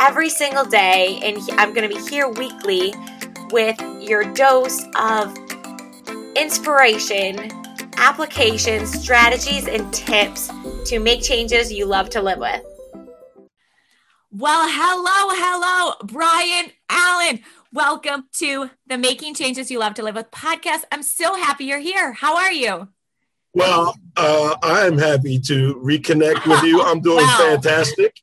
every single day. And I'm going to be here weekly with your dose of inspiration, applications, strategies, and tips to make changes you love to live with. Well, hello, hello, Brian Allen. Welcome to the Making Changes You Love to Live With podcast. I'm so happy you're here. How are you? Well, uh, I'm happy to reconnect with you. I'm doing wow. fantastic.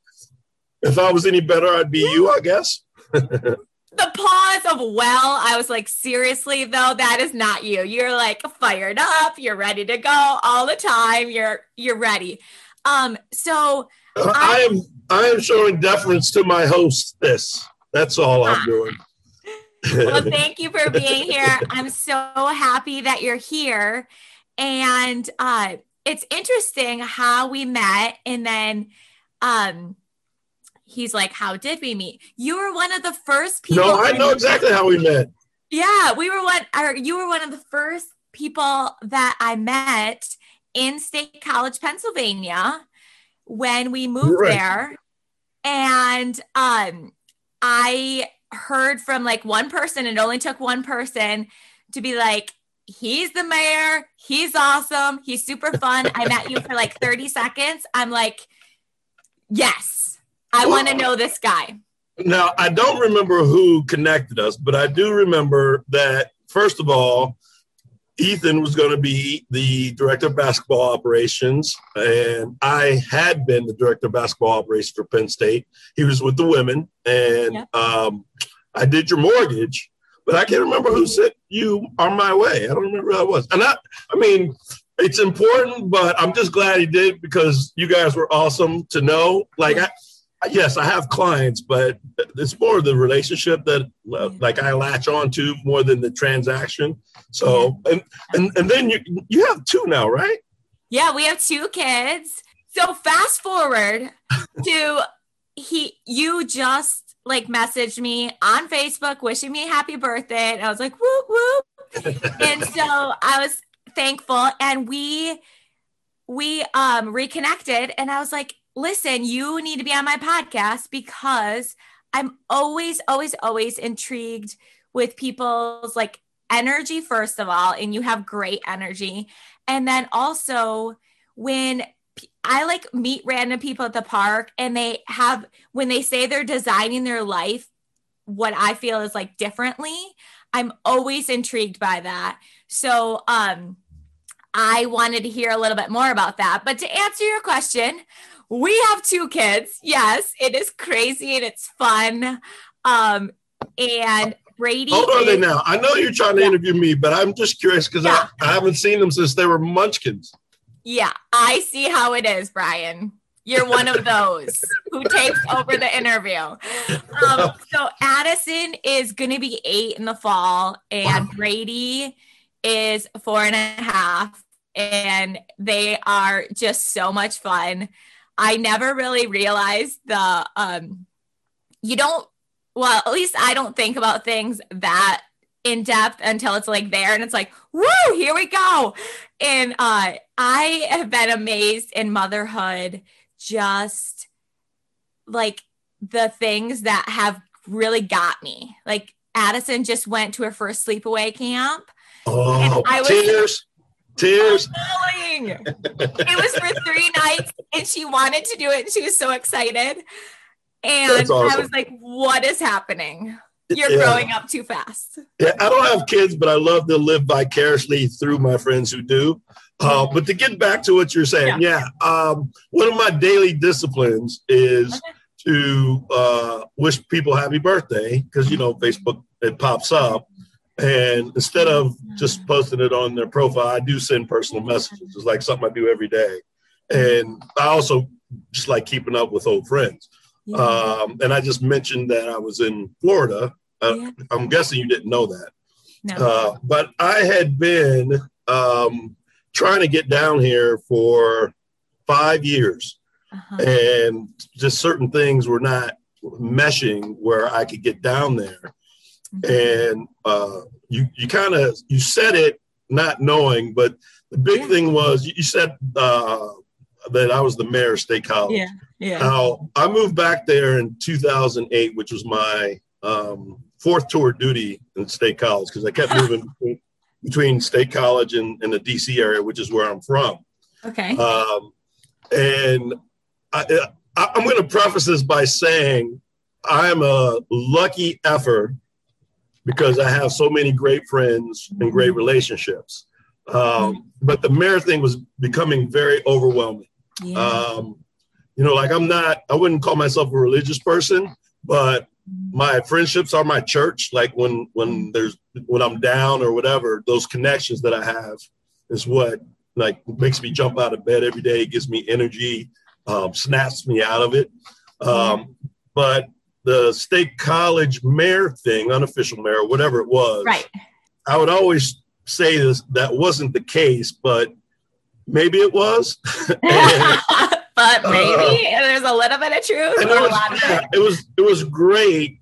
If I was any better, I'd be you, I guess. the pause of well, I was like, seriously though, that is not you. You're like fired up, you're ready to go all the time. You're you're ready. Um, so uh, I, I am I am showing deference to my hostess. That's all I'm ah. doing. well, thank you for being here. I'm so happy that you're here. And uh, it's interesting how we met. And then um, he's like, How did we meet? You were one of the first people. No, I know exactly how we met. Yeah, we were one, or you were one of the first people that I met in State College, Pennsylvania when we moved right. there. And um, I heard from like one person, it only took one person to be like, he's the mayor. He's awesome. He's super fun. I met you for like 30 seconds. I'm like, yes, I want to know this guy. Now, I don't remember who connected us, but I do remember that, first of all, Ethan was going to be the director of basketball operations, and I had been the director of basketball operations for Penn State. He was with the women, and um, I did your mortgage, but I can't remember who sent you on my way. I don't remember who that was. And I, I mean, it's important, but I'm just glad he did because you guys were awesome to know. Like, I, yes, I have clients, but it's more the relationship that like I latch on to more than the transaction. So and and and then you you have two now, right? Yeah, we have two kids. So fast forward to he you just like messaged me on Facebook wishing me happy birthday. And I was like, whoop whoop. and so I was thankful and we we um reconnected and I was like, listen, you need to be on my podcast because I'm always, always, always intrigued with people's like energy, first of all, and you have great energy. And then also when I like meet random people at the park and they have, when they say they're designing their life, what I feel is like differently, I'm always intrigued by that. So, um, I wanted to hear a little bit more about that. But to answer your question, we have two kids. Yes, it is crazy and it's fun. Um, and Brady. How old are they now? I know you're trying to yeah. interview me, but I'm just curious because yeah. I, I haven't seen them since they were munchkins. Yeah, I see how it is, Brian. You're one of those who takes over the interview. Um, so Addison is going to be eight in the fall, and wow. Brady is four and a half, and they are just so much fun. I never really realized the um you don't well, at least I don't think about things that in depth until it's like there and it's like, woo, here we go. And uh I have been amazed in motherhood just like the things that have really got me. Like Addison just went to her first sleepaway camp. Oh, I was, tears. Tears. it was for three nights and she wanted to do it and she was so excited. And awesome. I was like, what is happening? You're yeah. growing up too fast. Yeah, I don't have kids, but I love to live vicariously through my friends who do. Uh, but to get back to what you're saying, yeah, yeah um, one of my daily disciplines is to uh, wish people happy birthday because you know Facebook it pops up, and instead of just posting it on their profile, I do send personal messages. It's like something I do every day. And I also just like keeping up with old friends. Yeah. Um, and I just mentioned that I was in Florida. Uh, yeah. I'm guessing you didn't know that. No. Uh, but I had been um, trying to get down here for five years, uh-huh. and just certain things were not meshing where I could get down there. And uh, you you kind of you said it not knowing, but the big thing was you said uh, that I was the mayor of State College. Yeah, yeah. Now I moved back there in 2008, which was my um, fourth tour duty in State College because I kept moving between, between, State College and, and, the DC area, which is where I'm from. Okay. Um, and I, I, I'm going to preface this by saying I'm a lucky effort because I have so many great friends and great relationships. Um, but the mayor thing was becoming very overwhelming. Yeah. Um, you know, like I'm not, I wouldn't call myself a religious person, but my friendships are my church. Like when when there's when I'm down or whatever, those connections that I have is what like makes me jump out of bed every day, gives me energy, um, snaps me out of it. Um, but the state college mayor thing, unofficial mayor, whatever it was, right? I would always say this that wasn't the case, but maybe it was. and, but maybe uh, there's a little bit of truth. It was, it. it was it was great,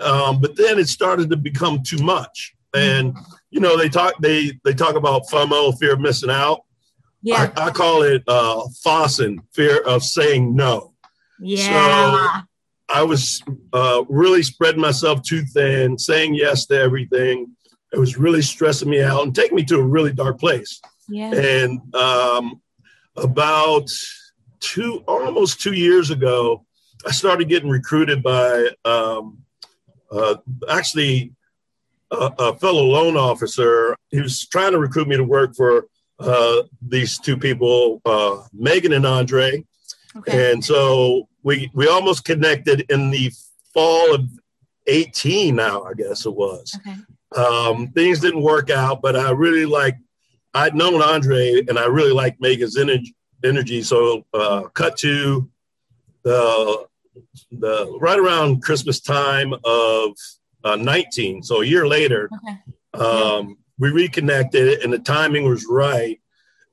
um, but then it started to become too much. And you know they talk they they talk about FOMO, fear of missing out. Yeah, I, I call it uh, FOSSing, fear of saying no. Yeah. So I was uh, really spreading myself too thin, saying yes to everything. It was really stressing me out and taking me to a really dark place. Yeah. And um, about two, almost two years ago, I started getting recruited by um, uh, actually a, a, fellow loan officer. He was trying to recruit me to work for uh, these two people, uh, Megan and Andre. Okay. And so we we almost connected in the fall of 18 now, I guess it was. Okay. Um, things didn't work out, but I really like I'd known Andre and I really liked Megan's energy energy. So uh, cut to the the right around Christmas time of uh, 19. So a year later, okay. um, we reconnected and the timing was right.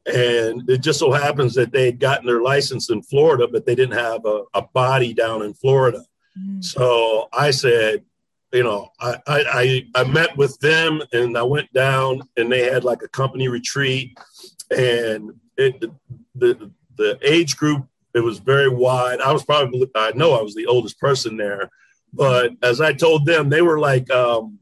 And it just so happens that they had gotten their license in Florida, but they didn't have a, a body down in Florida. Mm. So I said, you know, I, I, I met with them and I went down and they had like a company retreat and it, the, the age group, it was very wide. I was probably, I know I was the oldest person there, but as I told them, they were like, um,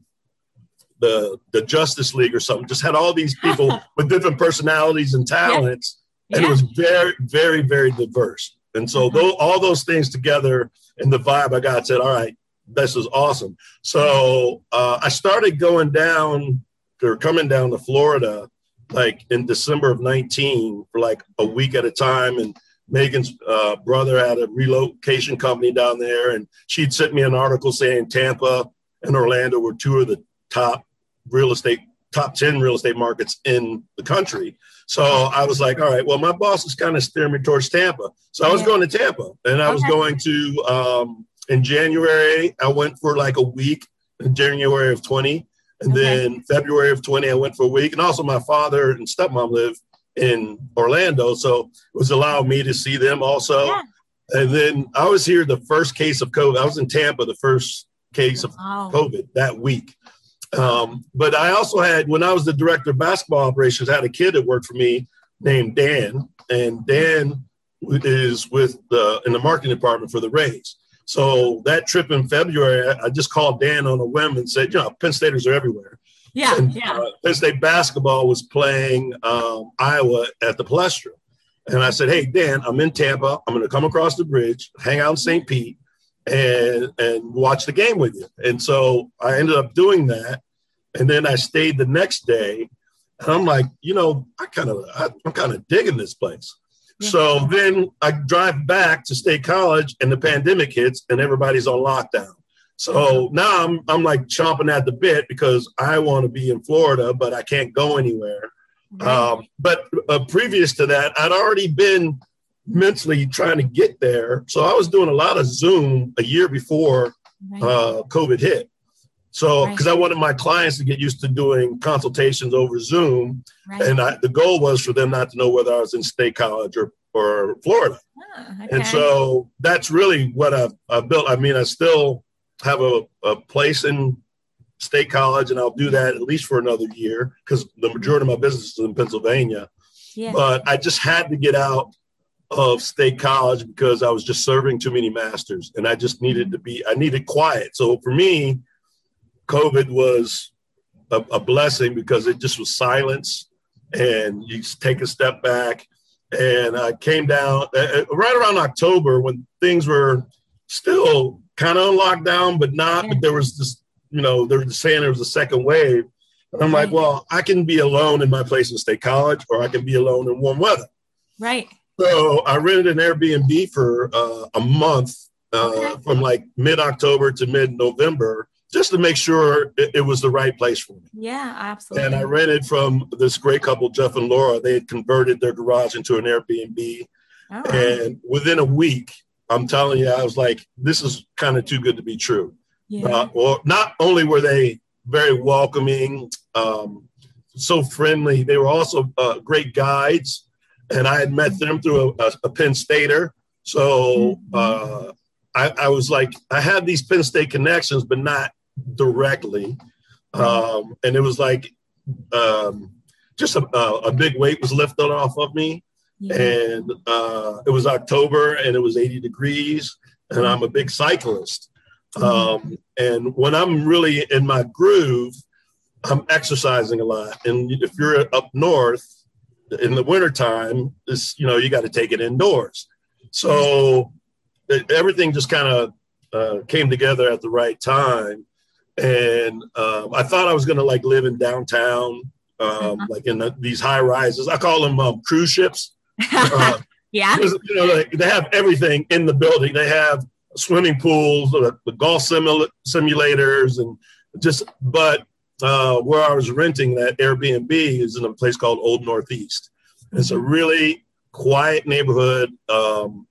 the the Justice League or something. Just had all these people with different personalities and talents, yeah. and yeah. it was very, very, very diverse. And so, uh-huh. all those things together and the vibe I got said, all right, this is awesome. So uh, I started going down or coming down to Florida like in December of 19 for like a week at a time. And Megan's uh, brother had a relocation company down there. And she'd sent me an article saying Tampa and Orlando were two of the top real estate, top 10 real estate markets in the country. So I was like, all right, well, my boss is kind of steering me towards Tampa. So I was yeah. going to Tampa and I okay. was going to um, in January, I went for like a week in January of 20. And okay. then February of 20, I went for a week. And also, my father and stepmom live in Orlando. So it was allowing me to see them also. Yeah. And then I was here the first case of COVID. I was in Tampa the first case of wow. COVID that week. Um, but I also had, when I was the director of basketball operations, I had a kid that worked for me named Dan. And Dan is with the in the marketing department for the Rays. So that trip in February, I just called Dan on a whim and said, you know, Penn Staters are everywhere. Yeah, and, yeah. Uh, Penn State basketball was playing um, Iowa at the Palestra. And I said, hey, Dan, I'm in Tampa. I'm going to come across the bridge, hang out in St. Pete, and, and watch the game with you. And so I ended up doing that. And then I stayed the next day. And I'm like, you know, I kind of, I'm kind of digging this place. So then I drive back to State College and the pandemic hits and everybody's on lockdown. So now I'm I'm like chomping at the bit because I want to be in Florida, but I can't go anywhere. Right. Um, but uh, previous to that, I'd already been mentally trying to get there. So I was doing a lot of Zoom a year before right. uh, COVID hit. So, because right. I wanted my clients to get used to doing consultations over Zoom, right. and I, the goal was for them not to know whether I was in State College or or Florida. Oh, okay. And so that's really what I've, I've, built. I mean, I still have a, a place in State College, and I'll do that at least for another year because the majority of my business is in Pennsylvania. Yeah. But I just had to get out of State College because I was just serving too many masters, and I just needed to be. I needed quiet. So for me, COVID was a, a blessing because it just was silence, and you take a step back. And I came down uh, uh, right around October when things were still kind of on lockdown, but not. But there was this, you know, they were saying there was a second wave. And I'm like, well, I can be alone in my place in State College, or I can be alone in warm weather. Right. So I rented an Airbnb for uh, a month uh, okay. from like mid October to mid November just to make sure it, it, was the right place for me. Yeah, absolutely. And I rented from this great couple, Jeff and Laura. They had converted their garage into an Airbnb. Oh. And within a week, I'm telling you, I was like, this is kind of too good to be true. Yeah. Uh, well, not only were they very welcoming, um, so friendly, they were also uh, great guides. And I had met them through a, a, Penn Stater. So mm-hmm. uh, I, I, was like, I had these Penn State connections, but not directly. Um, and it was like um, just a, a, big weight was lifted off of me. Yeah. And uh, it was October and it was 80 degrees. And I'm a big cyclist. Mm-hmm. Um, and when I'm really in my groove, I'm exercising a lot. And if you're up north in the wintertime, it's, you know, you got to take it indoors. So it, everything just kind of uh, came together at the right time and um, I thought I was going to like live in downtown, um, uh-huh. like in the, these high rises. I call them um, cruise ships. Uh, yeah, you know, like, they have everything in the building. They have swimming pools, the, the golf simula- simulators, and just. But uh, where I was renting that Airbnb is in a place called Old Northeast. It's a mm-hmm. really quiet neighborhood. Um,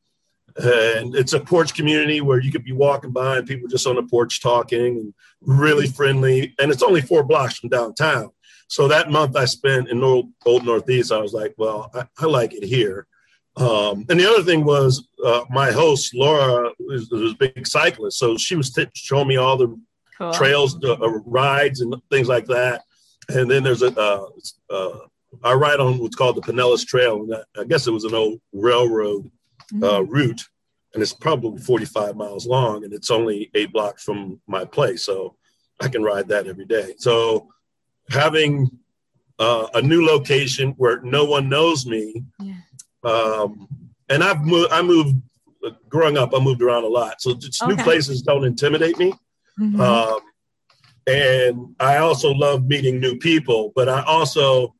and it's a porch community where you could be walking by and people just on the porch talking and really friendly. And it's only four blocks from downtown. So that month I spent in Old, Old Northeast, I was like, well, I, I like it here. Um, and the other thing was uh, my host, Laura, was, was, a big cyclist. So she was t- showing me all the cool. trails, uh, uh, rides, and things like that. And then there's a, uh, uh, I ride on what's called the Pinellas Trail. And I guess it was an old railroad uh, mm-hmm. route and it's probably 45 miles long and it's only eight blocks from my place so i can ride that every day so having uh, a new location where no one knows me yeah. um, and i've moved i moved growing up i moved around a lot so okay. new places don't intimidate me mm-hmm. um, and i also love meeting new people but i also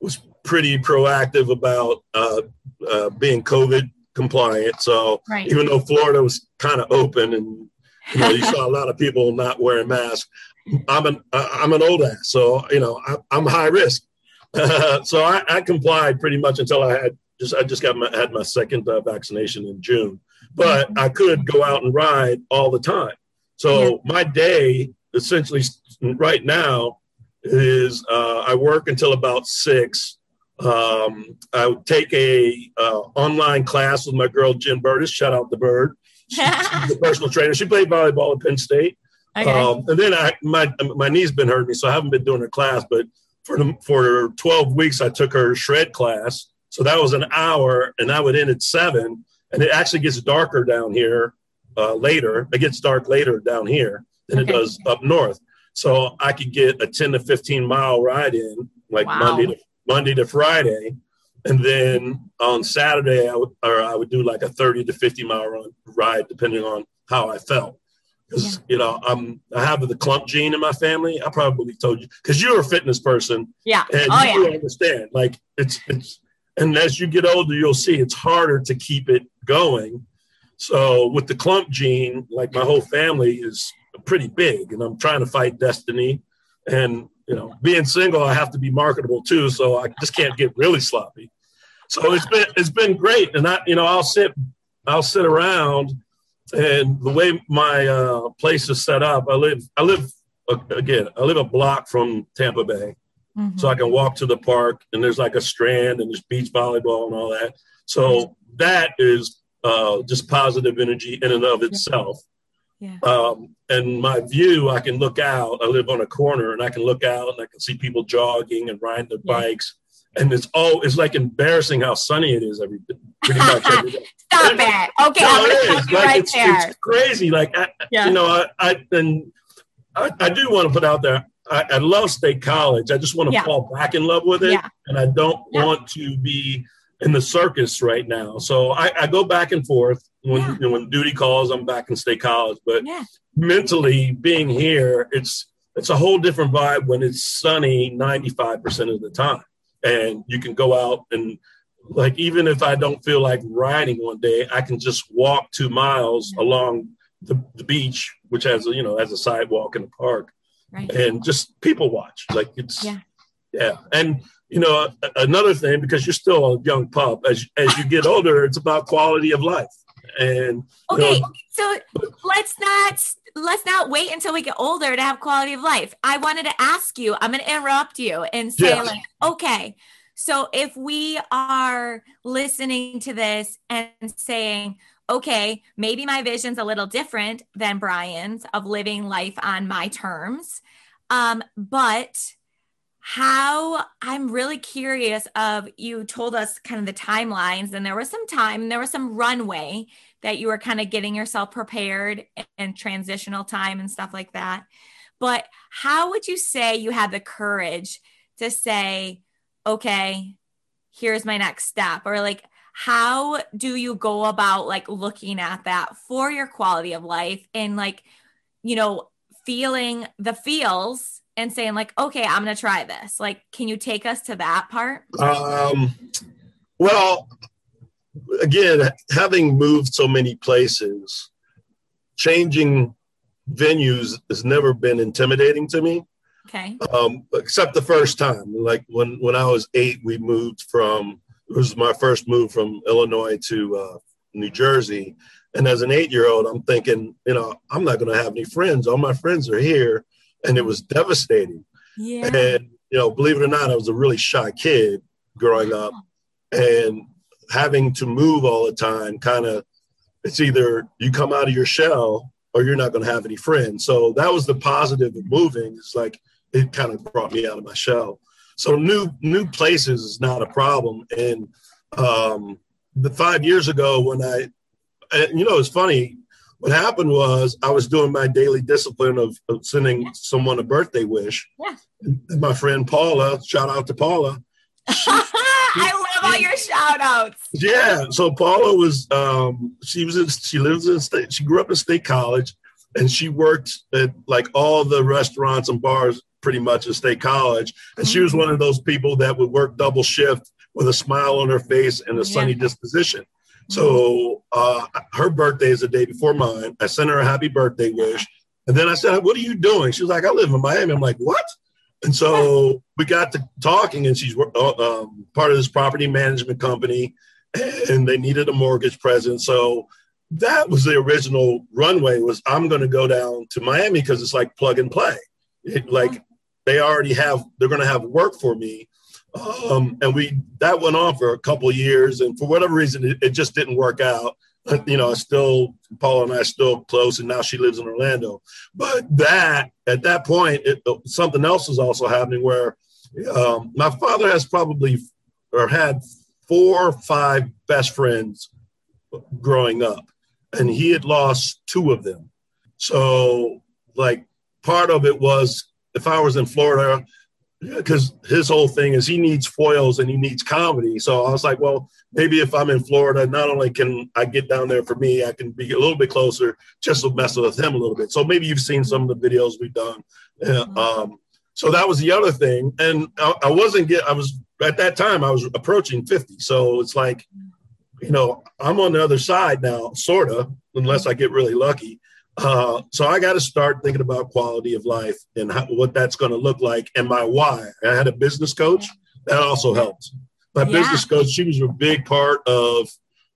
was pretty proactive about uh, uh, being covid compliant. So right. even though Florida was kind of open and you know you saw a lot of people not wearing masks, I'm an I'm an old ass, so you know I, am high risk. Uh, so I, I, complied pretty much until I had just I just got my had my second uh, vaccination in June, but mm-hmm. I could go out and ride all the time. So my day essentially right now is uh, I work until about six um, I would take a uh, online class with my girl Jen Burtis. Shout out the bird. She's a personal trainer. She played volleyball at Penn State. Okay. Um, and then I my my knee's been hurting me, so I haven't been doing her class. But for the, for twelve weeks, I took her shred class. So that was an hour, and I would end at seven. And it actually gets darker down here uh, later. It gets dark later down here than okay. it does up north. So I could get a ten to fifteen mile ride in, like wow. Monday to Monday to Friday. And then on Saturday, I would, or I would do like a 30 to 50 mile run, ride, depending on how I felt. Because, yeah. you know, I'm, I have the clump gene in my family. I probably told you, because you're a fitness person. Yeah. And oh, you yeah. understand. Like, it's, it's, and as you get older, you'll see it's harder to keep it going. So with the clump gene, like my whole family is pretty big, and I'm trying to fight destiny. And you know, being single, I have to be marketable too. So I just can't get really sloppy. so it's been it's been great, and I you know I'll sit I'll sit around, and the way my uh, place is set up, I live I live uh, again I live a block from Tampa Bay, mm-hmm. so I can walk to the park, and there's like a strand, and there's beach volleyball and all that. So that is uh, just positive energy in and of itself. Yeah. Um, and my view, I can look out. I live on a corner, and I can look out, and I can see people jogging and riding their yeah. bikes and it's all it's like embarrassing how sunny it is every pretty much every day. Stop it. Okay, no, stop you like, right it's, there. It's crazy. Like I, yeah. you know, I, I and I, I, do want to put out there. I, I, love State College. I just want to yeah. fall back in love with it, yeah. and I don't want to be in the circus right now. So I, I go back and forth. When you know, when duty calls, I'm back in State College. But mentally, being here, it's it's a whole different vibe when it's sunny 95% of the time and you can go out and like even if I don't feel like riding one day, I can just walk two miles along the, the beach, which has a, you know has a sidewalk in the park, right. and just people watch. Like it's yeah, yeah. And you know another thing because you're still a young pup. As as you get older, it's about quality of life. And okay, know, so let's not let's not wait until we get older to have quality of life. I wanted to ask you, I'm going to interrupt you and say, yeah. like, okay, so if we are listening to this and saying, okay, maybe my vision's a little different than Brian's of living life on my terms, um, but how I'm really curious of you told us kind of the timelines and there was some time, and there was some runway that you were kind of getting yourself prepared and transitional time and stuff like that. But how would you say you had the courage to say, okay, here's my next step? Or like, how do you go about like looking at that for your quality of life and like, you know, feeling the feels and saying like, okay, I'm going to try this. Like, can you take us to that part? Um, well, again, having moved so many places, changing venues has never been intimidating to me. Okay. Um, except the first time, like when when I was eight, we moved from. It was my first move from Illinois to uh, New Jersey, and as an eight-year-old, I'm thinking, you know, I'm not going to have any friends. All my friends are here, and it was devastating. Yeah. And you know, believe it or not, I was a really shy kid growing up, and having to move all the time kind of it's either you come out of your shell or you're not going to have any friends. So that was the positive of moving. It's like it kind of brought me out of my shell. So new new places is not a problem. And um the five years ago when i and, you know it's funny what happened was i was doing my daily discipline of, of sending someone a birthday wish yeah. and my friend paula shout out to paula she, I love all your shout outs. Yeah. So Paula was um she was in she lives in state she grew up in state college and she worked at like all the restaurants and bars pretty much at state college. And mm-hmm. she was mm-hmm. one of those people that would work double shift with a smile on her face and a sunny yeah. disposition. Mm-hmm. So uh, her birthday is the day before mine. I sent her a happy birthday wish. And then I said, What are you doing? She was like, I live in Miami. I'm like, What? And so we got to talking, and she's uh, um, part of this property management company, and they needed a mortgage present. So that was the original runway. Was I'm going to go down to Miami because it's like plug and play. It, like they already have, they're going to have work for me. Um, and we that went on for a couple years, and for whatever reason, it, it just didn't work out you know, still Paula and I still close, and now she lives in Orlando. But that at that point, it, something else was also happening where um, my father has probably or had four or five best friends growing up, and he had lost two of them. So, like, part of it was if I was in Florida, because his whole thing is he needs foils and he needs comedy. So I was like, well, maybe if I'm in Florida, not only can I get down there for me, I can be a little bit closer just to mess with him a little bit. So maybe you've seen some of the videos we've done. Mm-hmm. Um, so that was the other thing. And I, I wasn't get, I was at that time, I was approaching 50. So it's like, you know, I'm on the other side now, sort of, unless I get really lucky. Uh, so I got to start thinking about quality of life and how, what that's going to look like and my why. I had a business coach that also helped. my yeah. business coach, she was a big part of,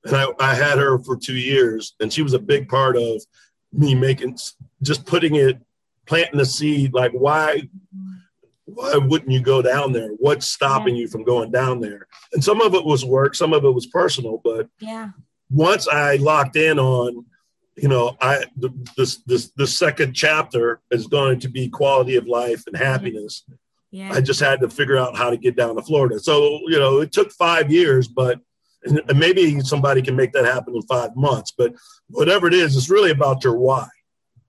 and I, I had her for two years, and she was a big part of me making, just putting it, planting the seed. Like, why, why wouldn't you go down there? What's stopping yeah. you from going down there? And some of it was work, some of it was personal, but yeah. Once I locked in on, you know, I this this the second chapter is going to be quality of life and happiness. Yeah. I just had to figure out how to get down to Florida. So, you know, it took five years, but maybe somebody can make that happen in five months. But whatever it is, it's really about your why.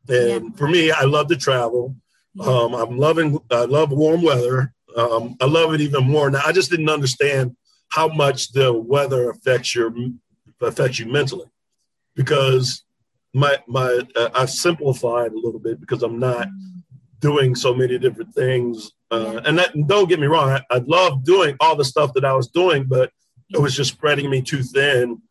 And yeah. for me, I love to travel. Yeah. Um, I'm loving, I love warm weather. Um, I love it even more now. I just didn't understand how much the weather affects your affects you mentally, because my my uh, I've simplified a little bit because I'm not doing so many different things uh, and that, don't get me wrong, I, I love doing all the stuff that I was doing, but it was just spreading me too thin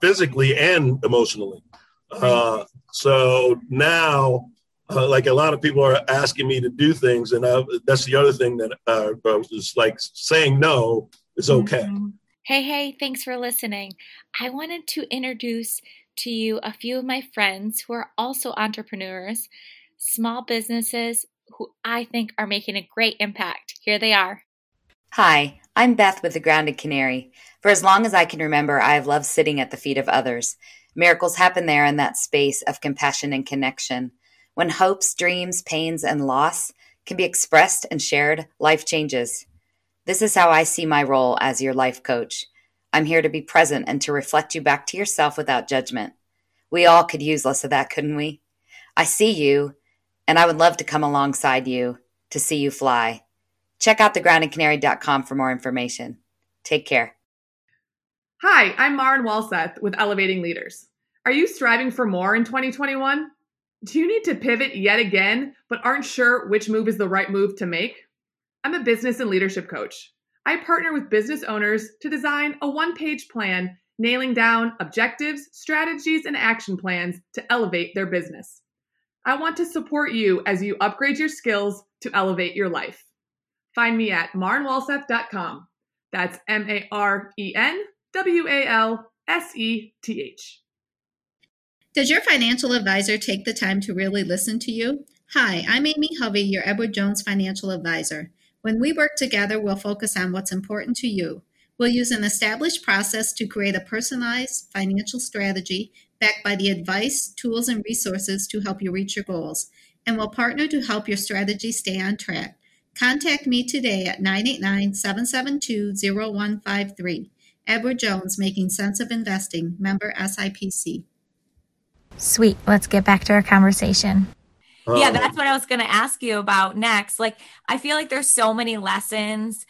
physically and emotionally. Uh, so now, uh, like a lot of people are asking me to do things, and I, that's the other thing that uh, was like saying no is okay. Mm-hmm. Hey, hey, thanks for listening. I wanted to introduce to you a few of my friends who are also entrepreneurs, small businesses, who I think are making a great impact. Here they are. Hi, I'm Beth with the Grounded Canary. For as long as I can remember, I have loved sitting at the feet of others. Miracles happen there in that space of compassion and connection. When hopes, dreams, pains, and loss can be expressed and shared, life changes. This is how I see my role as your life coach. I'm here to be present and to reflect you back to yourself without judgment. We all could use less of that, couldn't we? I see you and I would love to come alongside you to see you fly. Check out thegroundedcanary.com for more information. Take care. Hi, I'm Maren Walseth with Elevating Leaders. Are you striving for more in 2021? Do you need to pivot yet again, but aren't sure which move is the right move to make? I'm a business and leadership coach. I partner with business owners to design a one page plan nailing down objectives, strategies, and action plans to elevate their business. I want to support you as you upgrade your skills to elevate your life. Find me at marenwalseth.com. That's M A R E N W A L S E T H. Does your financial advisor take the time to really listen to you? Hi, I'm Amy Hovey, your Edward Jones financial advisor. When we work together, we'll focus on what's important to you. We'll use an established process to create a personalized financial strategy backed by the advice, tools, and resources to help you reach your goals, and we'll partner to help your strategy stay on track. Contact me today at 989 772 0153. Edward Jones, Making Sense of Investing, member SIPC. Sweet. Let's get back to our conversation. Yeah, that's what I was going to ask you about next. Like, I feel like there's so many lessons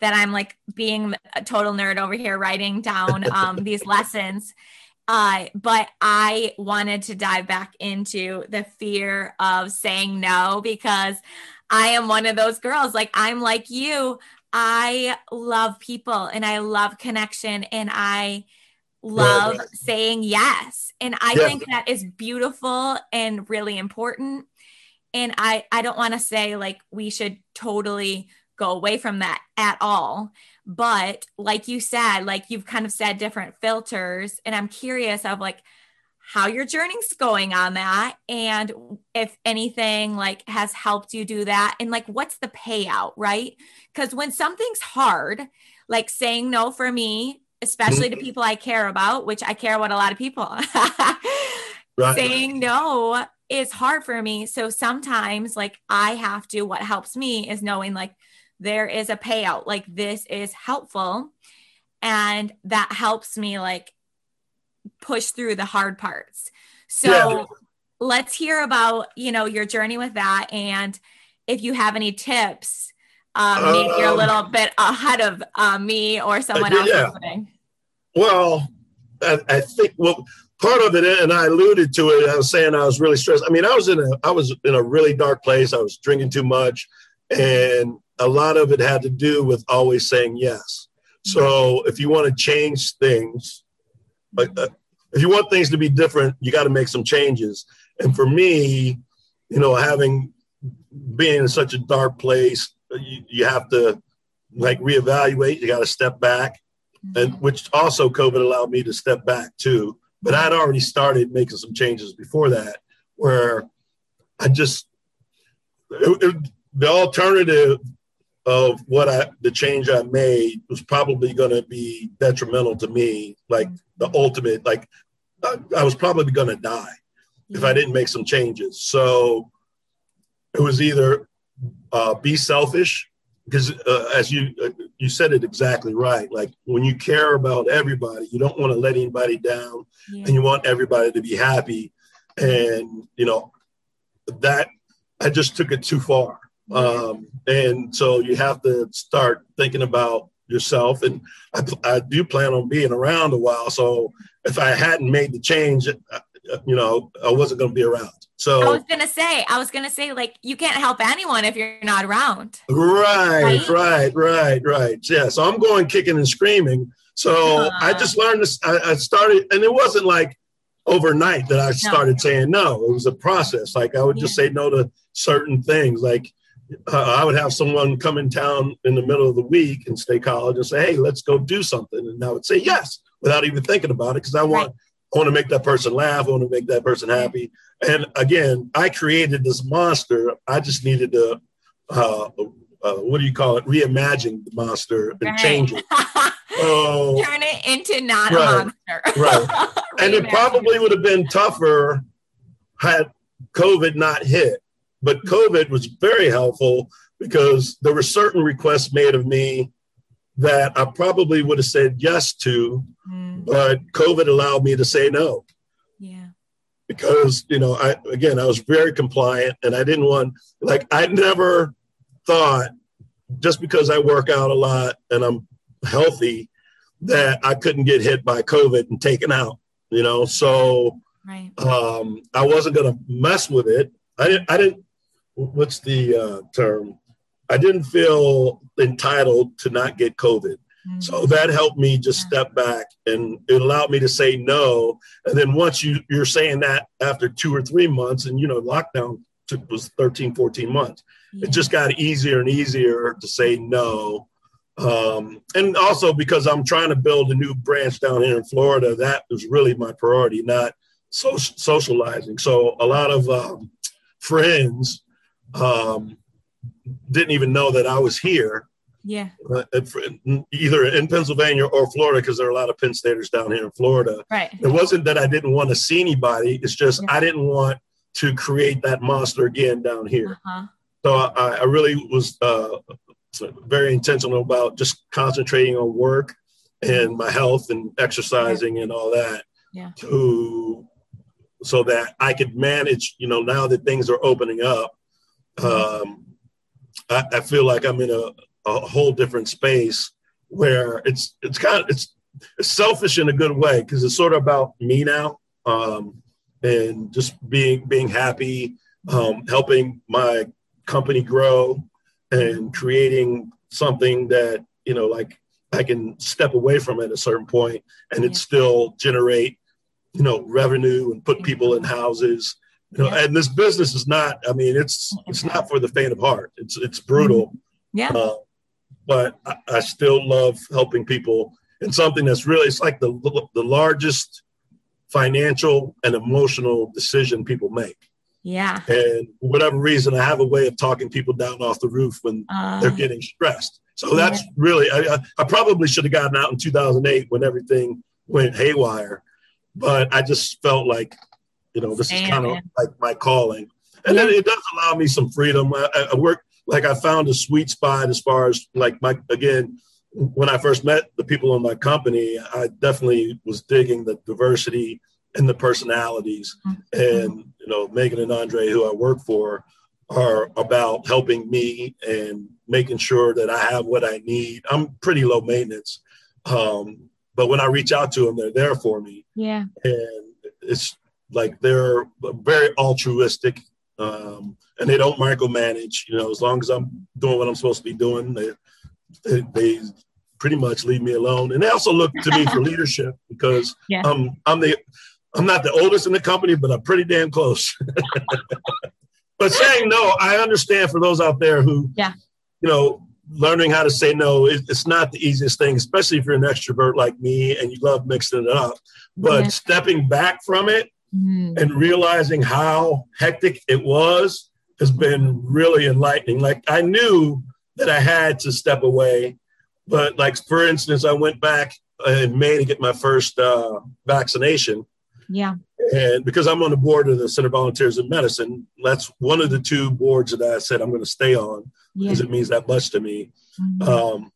that I'm like being a total nerd over here writing down um, these lessons. Uh, but I wanted to dive back into the fear of saying no because I am one of those girls. Like, I'm like you. I love people and I love connection and I love right, saying yes. And I think that is beautiful and really important. And I, I don't want to say like we should totally go away from that at all. But like you said, like you've kind of said different filters. And I'm curious of like how your journey's going on that. And if anything like has helped you do that. And like what's the payout, right? Because when something's hard, like saying no for me, especially to mm-hmm. people I care about, which I care about a lot of people. right. Saying no is hard for me. So sometimes like I have to, what helps me is knowing like there is a payout. Like this is helpful. And that helps me like push through the hard parts. So yeah. let's hear about, you know, your journey with that. And if you have any tips, um, maybe you're a um, little bit ahead of uh, me or someone else yeah. listening. Well, I, I think well, part of it, and I alluded to it. I was saying I was really stressed. I mean, I was in a I was in a really dark place. I was drinking too much, and a lot of it had to do with always saying yes. So if you want to change things, like uh, if you want things to be different, you got to make some changes. And for me, you know, having being in such a dark place, you, you have to like reevaluate. You got to step back and which also COVID allowed me to step back too. But I'd already started making some changes before that, where I just it, it, the alternative of what I the change I made was probably going to be detrimental to me, like the ultimate. Like I, I was probably going to die if I didn't make some changes. So it was either uh, be selfish because uh, as you uh, you said it exactly right. Like when you care about everybody you don't want to let anybody down yeah. and you want everybody to be happy. And you know that i just took it too far. Um, and so you have to start thinking about yourself. And I, I do plan on being around a while. So if i hadn't made the change you know i wasn't going to be around so I was gonna say, I was gonna say, like you can't help anyone if you're not around. Right, right, right, right, right. Yeah. So I'm going kicking and screaming. So uh, I just learned this. I, I, started, and it wasn't like overnight that I started no. saying no. It was a process. Like I would yeah. just say no to certain things. Like uh, I would have someone come in town in the middle of the week and State College and say, "Hey, let's go do something," and I would say yes without even thinking about it because I want. Right. I want to make that person laugh. I want to make that person happy. And again, I created this monster. I just needed to, uh, uh, what do you call it? Reimagine the monster and right. change it. Oh, turn it into not right, a monster. right. and it probably would have been tougher had COVID not hit. But COVID was very helpful because there were certain requests made of me that I probably would have said yes to. But COVID allowed me to say no. Yeah. because you know i again i was very compliant and i didn't want like i never thought just because i work out a lot and i'm healthy that i couldn't get hit by covid and taken out you know? So right. um i wasn't going to mess with it. I didn't i didn't what's the uh, term? I didn't feel entitled to not get covid so mm. that helped me just step back and it allowed me to say no. And then once you, you're saying that after two or three months, and you know, lockdown took was 13, 14 months, yeah. it just got easier and easier to say no. Um, and also because I'm trying to build a new branch down here in Florida, that was really my priority, not so, socializing. So a lot of um, friends um, didn't even know that I was here yeah. Uh, either in Pennsylvania or Florida, because there are a lot of Penn Staters down here in Florida. Right. It wasn't that I didn't want to see anybody. It's just yeah. I didn't want to create that monster again down here. Uh-huh. So I, I, really was uh, very intentional about just concentrating on work and my health and exercising yeah. and all that. Yeah. To so that I could manage. You know, now that things are opening up, mm-hmm. um, I, I feel like I'm in a a whole different space where it's it's kind of it's, it's selfish in a good way because it's sort of about me now um, and just being being happy, um, helping my company grow and creating something that you know like I can step away from at a certain point and it still generate you know revenue and put people in houses. You know and this business is not i mean it's it's not for the faint of heart. It's it's brutal. Yeah. Uh, but I, I still love helping people in something that's really it's like the the largest financial and emotional decision people make. Yeah. And for whatever reason, I have a way of talking people down off the roof when uh, they're getting stressed. So that's yeah. really, I, I probably should have gotten out in 2008 when everything went haywire. But I just felt like, you know, this Damn, is kind of like my calling. And yeah. then it does allow me some freedom. I, I work like I found a sweet spot as far as like my again when I first met the people in my company, I definitely was digging the diversity and the personalities. Mm-hmm. And you know, Megan and Andre, who I work for, are about helping me and making sure that I have what I need. I'm pretty low maintenance, um, but when I reach out to them, they're there for me. Yeah, and it's like they're very altruistic um, and they don't micromanage. You know, as long as I'm doing what I'm supposed to be doing, they, they, they pretty much leave me alone. And they also look to me for leadership because yeah. I'm I'm the I'm not the oldest in the company, but I'm pretty damn close. but saying no, I understand for those out there who, yeah, you know, learning how to say no it's not the easiest thing especially if you're an extrovert like me and you love mixing it up but yeah. stepping back from it mm-hmm. and realizing how hectic it was has been really enlightening like i knew that i had to step away but like for instance i went back in may to get my first uh, vaccination yeah and because i'm on the board of the Centre volunteers in medicine that's one of the two boards that i said i'm going to stay on because yeah. it means that much to me. Mm-hmm. Um,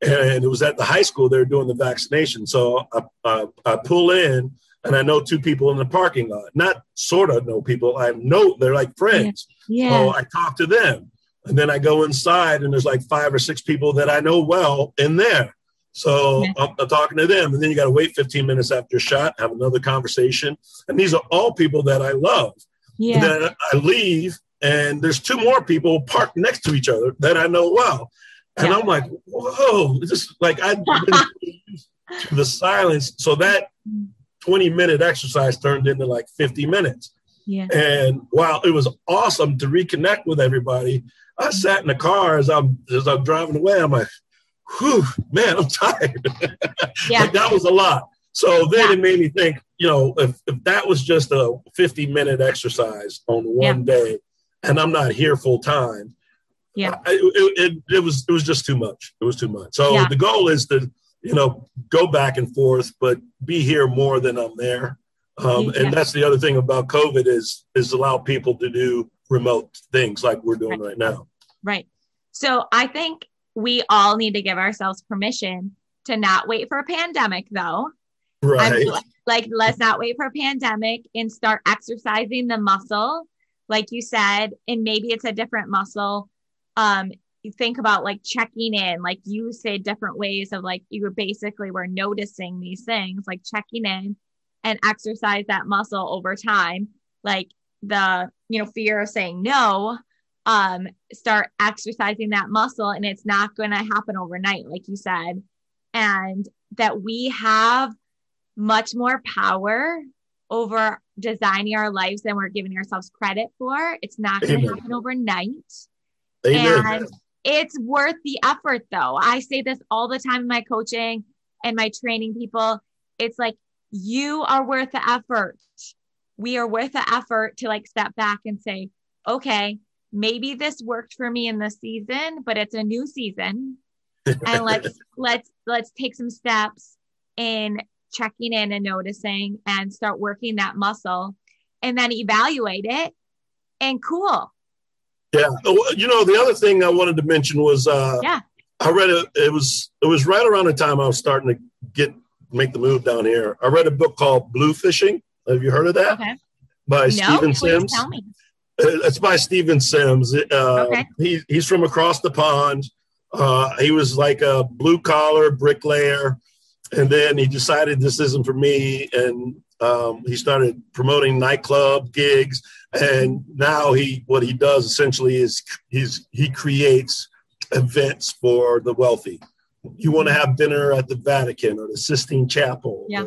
and it was at the high school they were doing the vaccination. So I, I, I, pull in and I know two people in the parking lot. Not sort of know people. I know they're like friends. Yeah. So I talk to them. And then I go inside and there's like five or six people that I know well in there. So yeah. I'm, I'm, talking to them. And then you got to wait 15 minutes after shot, have another conversation. And these are all people that I love. Yeah. And then I leave and there's two more people parked next to each other that I know well. And yeah. I'm like, whoa, this like I the silence. So that 20 minute exercise turned into like 50 minutes. Yeah. And while it was awesome to reconnect with everybody, I sat in the car as I'm as I'm driving away. I'm like, whew, man, I'm tired. Yeah. like that was a lot. So then yeah. it made me think, you know, if, if that was just a 50 minute exercise on one yeah. day, and I'm not here full time. Yeah, it, it, it, was it was just too much. It was too much. So yeah. the goal is to you know go back and forth, but be here more than I'm there. Um, yeah. And that's the other thing about COVID is is allow people to do remote things like we're doing right. right now. Right. So I think we all need to give ourselves permission to not wait for a pandemic, though. Right. I'm, like, let's not wait for a pandemic and start exercising the muscle like you said, and maybe it's a different muscle. Um, you think about like checking in, like you say different ways of like you were basically were noticing these things, like checking in and exercise that muscle over time. Like the, you know, fear of saying no, um, start exercising that muscle and it's not going to happen overnight, like you said. And that we have much more power over designing our lives than we're giving ourselves credit for. It's not going to happen overnight. Amen. And it's worth the effort, though. I say this all the time in my coaching and my training people. It's like, you are worth the effort. We are worth the effort to like step back and say, okay, maybe this worked for me in this season, but it's a new season. and let's let's let's take some steps in checking in and noticing and start working that muscle and then evaluate it and cool. Yeah. Oh, you know, the other thing I wanted to mention was uh yeah. I read it it was it was right around the time I was starting to get make the move down here. I read a book called Blue Fishing. Have you heard of that? Okay. By no, Steven Sims. Tell me. Uh, it's by Steven Sims. Uh, okay. He, he's from across the pond. Uh, he was like a blue collar bricklayer and then he decided this isn't for me and um, he started promoting nightclub gigs and now he what he does essentially is he's he creates events for the wealthy you want to have dinner at the vatican or the sistine chapel yeah.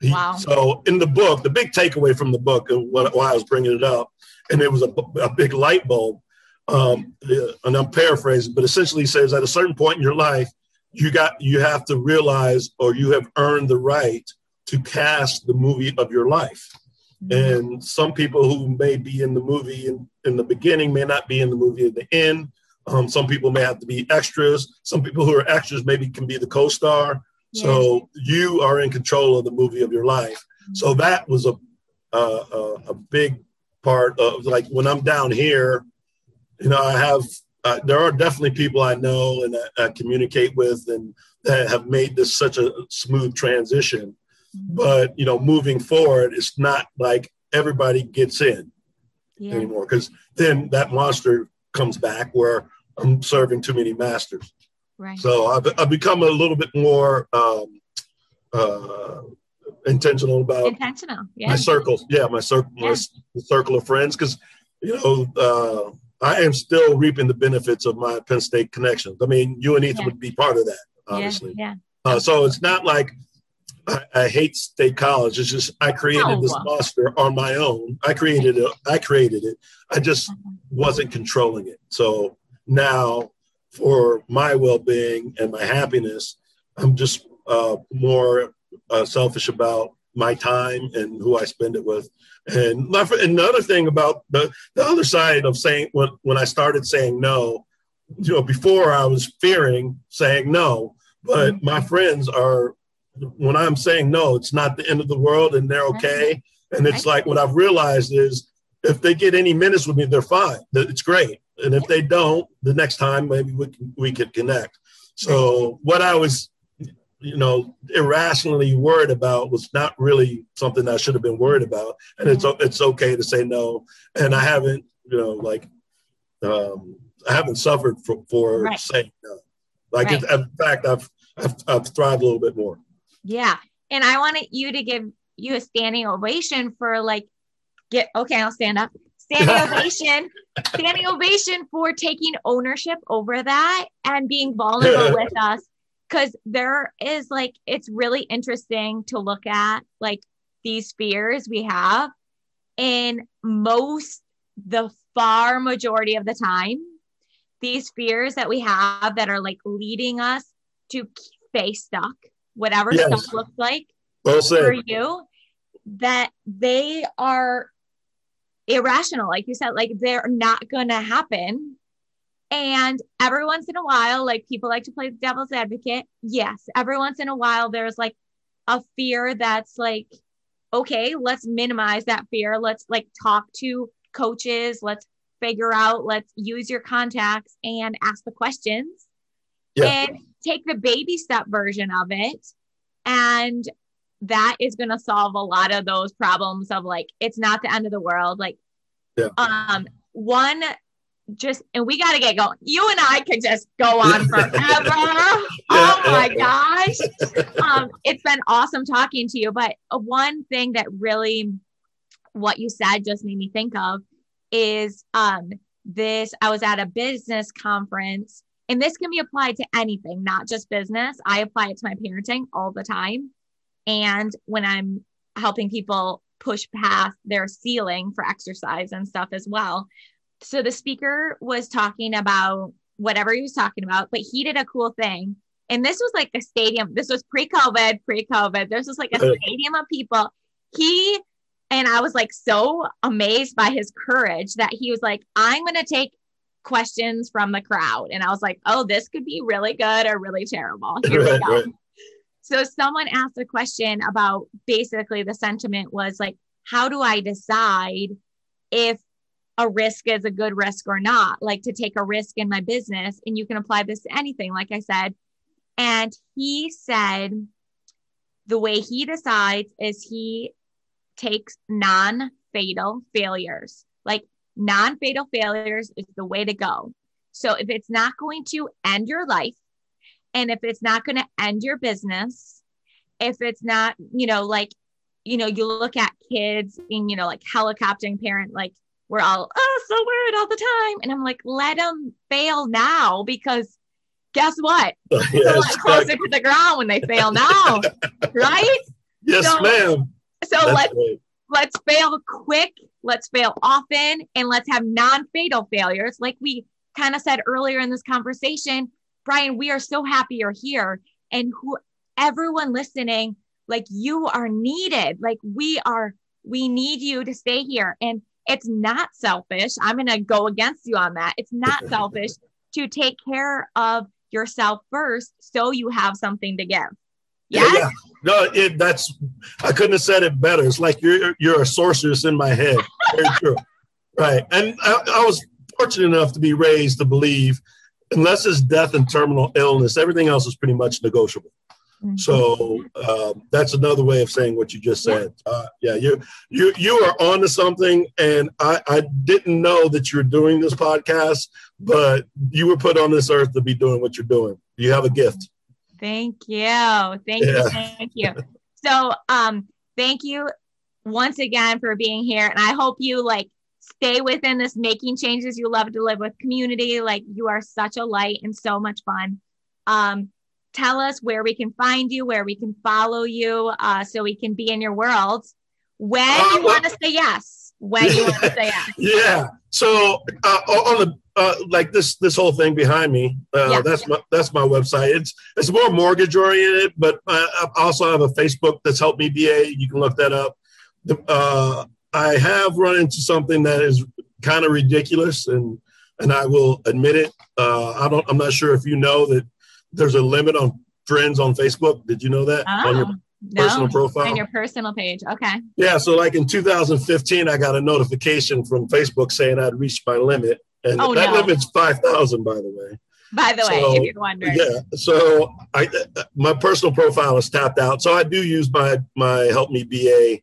He, wow. so in the book the big takeaway from the book and why i was bringing it up and it was a, a big light bulb um, and i'm paraphrasing but essentially says at a certain point in your life you got you have to realize or you have earned the right to cast the movie of your life. And some people who may be in the movie in, in the beginning may not be in the movie at the end um, some people may have to be extras some people who are extras maybe can be the co-star yeah. so you are in control of the movie of your life mm-hmm. so that was a, a a big part of like when i'm down here you know i have uh, there are definitely people I know and I, I, communicate with and that have made this such a smooth transition. But you know, moving forward, it's not like everybody gets in yeah. anymore because then that monster comes back where I'm serving too many masters. Right. So I've, I've become a little bit more um, uh, intentional about intentional. Yeah. My circles, yeah, my circle, yeah. my circle of friends, because you know. Uh, I am still reaping the benefits of my Penn State connections. I mean, you and Ethan yeah. would be part of that, obviously. Yeah. yeah. Uh, so it's not like I, I, hate State College. It's just I created this monster on my own. I created it. I created it. I just wasn't controlling it. So now for my well-being and my happiness. I'm just uh, more uh, selfish about my time and who I spend it with. And another thing about the, the other side of saying when, when I started saying no, you know, before I was fearing saying no, but mm-hmm. my friends are, when I'm saying no, it's not the end of the world and they're okay. And it's like what I've realized is if they get any minutes with me, they're fine. It's great. And if they don't, the next time maybe we can, we could connect. So what I was you know, irrationally worried about was not really something I should have been worried about. And it's mm-hmm. it's okay to say no. And I haven't, you know, like um, I haven't suffered for, for right. saying no. Like right. it, in fact, I've, I've I've thrived a little bit more. Yeah, and I wanted you to give you a standing ovation for like get okay. I'll stand up. Standing ovation, standing ovation for taking ownership over that and being vulnerable with us because there is like it's really interesting to look at like these fears we have and most the far majority of the time these fears that we have that are like leading us to stay stuck whatever yes. stuff looks like well for you that they are irrational like you said like they're not gonna happen and every once in a while, like people like to play the devil's advocate. Yes, every once in a while, there's like a fear that's like, okay, let's minimize that fear. Let's like talk to coaches. Let's figure out, let's use your contacts and ask the questions yeah. and take the baby step version of it. And that is going to solve a lot of those problems of like, it's not the end of the world. Like, yeah. um, one just and we got to get going. You and I could just go on forever. oh my gosh. Um, it's been awesome talking to you. But one thing that really what you said just made me think of is um this I was at a business conference and this can be applied to anything, not just business. I apply it to my parenting all the time. And when I'm helping people push past their ceiling for exercise and stuff as well so the speaker was talking about whatever he was talking about, but he did a cool thing. And this was like a stadium. This was pre-COVID, pre-COVID. This was like a stadium of people. He and I was like so amazed by his courage that he was like, I'm gonna take questions from the crowd. And I was like, oh, this could be really good or really terrible. Here we go. So someone asked a question about basically the sentiment was like, how do I decide if a risk is a good risk or not, like to take a risk in my business. And you can apply this to anything, like I said. And he said the way he decides is he takes non fatal failures. Like non fatal failures is the way to go. So if it's not going to end your life, and if it's not going to end your business, if it's not, you know, like, you know, you look at kids in, you know, like helicoptering parent, like we're all oh so worried all the time. And i'm like let them fail now because guess what? Yes, closer to the ground when they fail now. Right? Yes so, ma'am. so That's let's right. let's fail quick let's fail often and let's have non-fatal failures like we kind of said earlier in this conversation brian we are so happy you're here and who everyone listening like you are needed like we are we need you to stay here and it's not selfish. I'm going to go against you on that. It's not selfish to take care of yourself first so you have something to give. Yes? Yeah, yeah. No, it, that's I couldn't have said it better. It's like you're you're a sorceress in my head. Very true. Right. And I, I was fortunate enough to be raised to believe unless it's death and terminal illness, everything else is pretty much negotiable. Mm-hmm. So um, that's another way of saying what you just said. Yeah, uh, yeah you you you are on to something, and I, I didn't know that you're doing this podcast, but you were put on this earth to be doing what you're doing. You have a gift. Thank you, thank yeah. you, thank you. So um, thank you once again for being here, and I hope you like stay within this making changes you love to live with community. Like you are such a light and so much fun. Um, tell us where we can find you, where we can follow you, uh, so we can be in your world when uh, you want to say yes. When you want to say yes. Yeah. So uh, on the uh, like this this whole thing behind me. Uh, Yeah. That's my that's my website. It's it's more mortgage oriented, but I, I also have a Facebook that's helped me BA. You can look that up. The, uh, I have run into something that is kind of ridiculous, and and I will admit it. Uh, I don't. I'm not sure if you know that there's a limit on friends on Facebook. Did you know that on your Oh, personal no. profile? On your personal page. Okay. Yeah, so like in 2015, I got a notification from Facebook saying I'd reached my limit, and Oh, that no. limit's 5,000, by the way. By the way, if you're wondering. Yeah, so I my personal profile is tapped out, so I do use my my Help Me BA.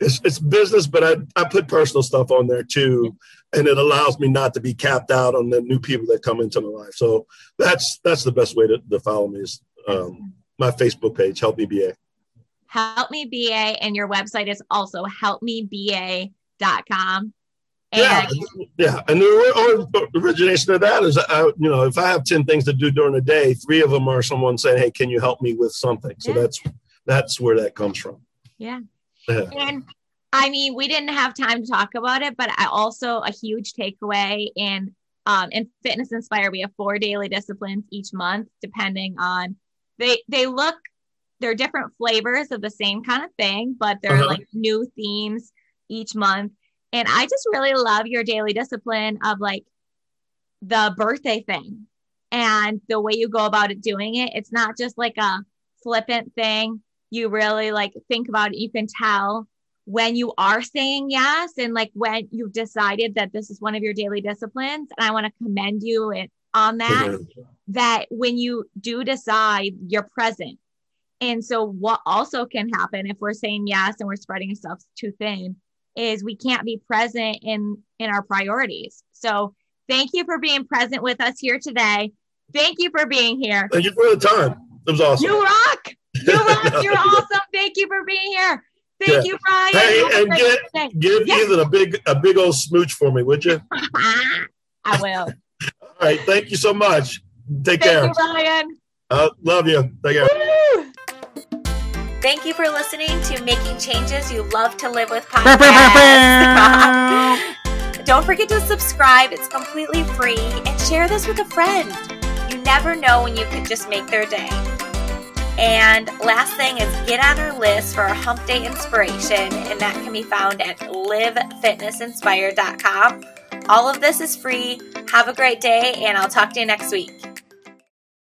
It's, it's business, but I I put personal stuff on there too, and it allows me not to be capped out on the new people that come into my life. So that's that's the best way to, to follow me is um, my Facebook page, Help Me BA. Help Me BA, and your website is also helpmeba.com. And Yeah, yeah, and the or- origination of that is, I, you know, if I have ten things to do during the day, three of them are someone saying, "Hey, can you help me with something?" So Yeah. that's that's where that comes from. Yeah. Yeah. And I mean, we didn't have time to talk about it, but I also a huge takeaway in um, in Fitness Inspire, we have four daily disciplines each month, depending on they they look they're different flavors of the same kind of thing, but they're Uh-huh. like new themes each month. And I just really love your daily discipline of like the birthday thing and the way you go about it doing it. It's not just like a flippant thing. You really like think about it. You can tell when you are saying yes and like when you've decided that this is one of your daily disciplines. And I want to commend you on that that when you do decide you're present. And so what also can happen if we're saying yes and we're spreading ourselves too thin is we can't be present in in our priorities. So thank you for being present with us here today. Thank you for being here. Thank you for the time. It was awesome. You rock. You rock. You're awesome. Thank you for being here. Thank Yeah. you, Brian. Hey, Have and get- Give Yes. Ethan a big a big old smooch for me, would you? I will. All right, thank you so much. Take Thank care. you, Brian. Uh, love you. Take care. Woo! Thank you for listening to Making Changes You Love to Live with podcast. Don't forget to subscribe, it's completely free, and share this with a friend. You never know when you could just make their day. And last thing is get on our list for our hump day inspiration, and that can be found at livefitnessinspired.com. All of this is free. Have a great day, and I'll talk to you next week.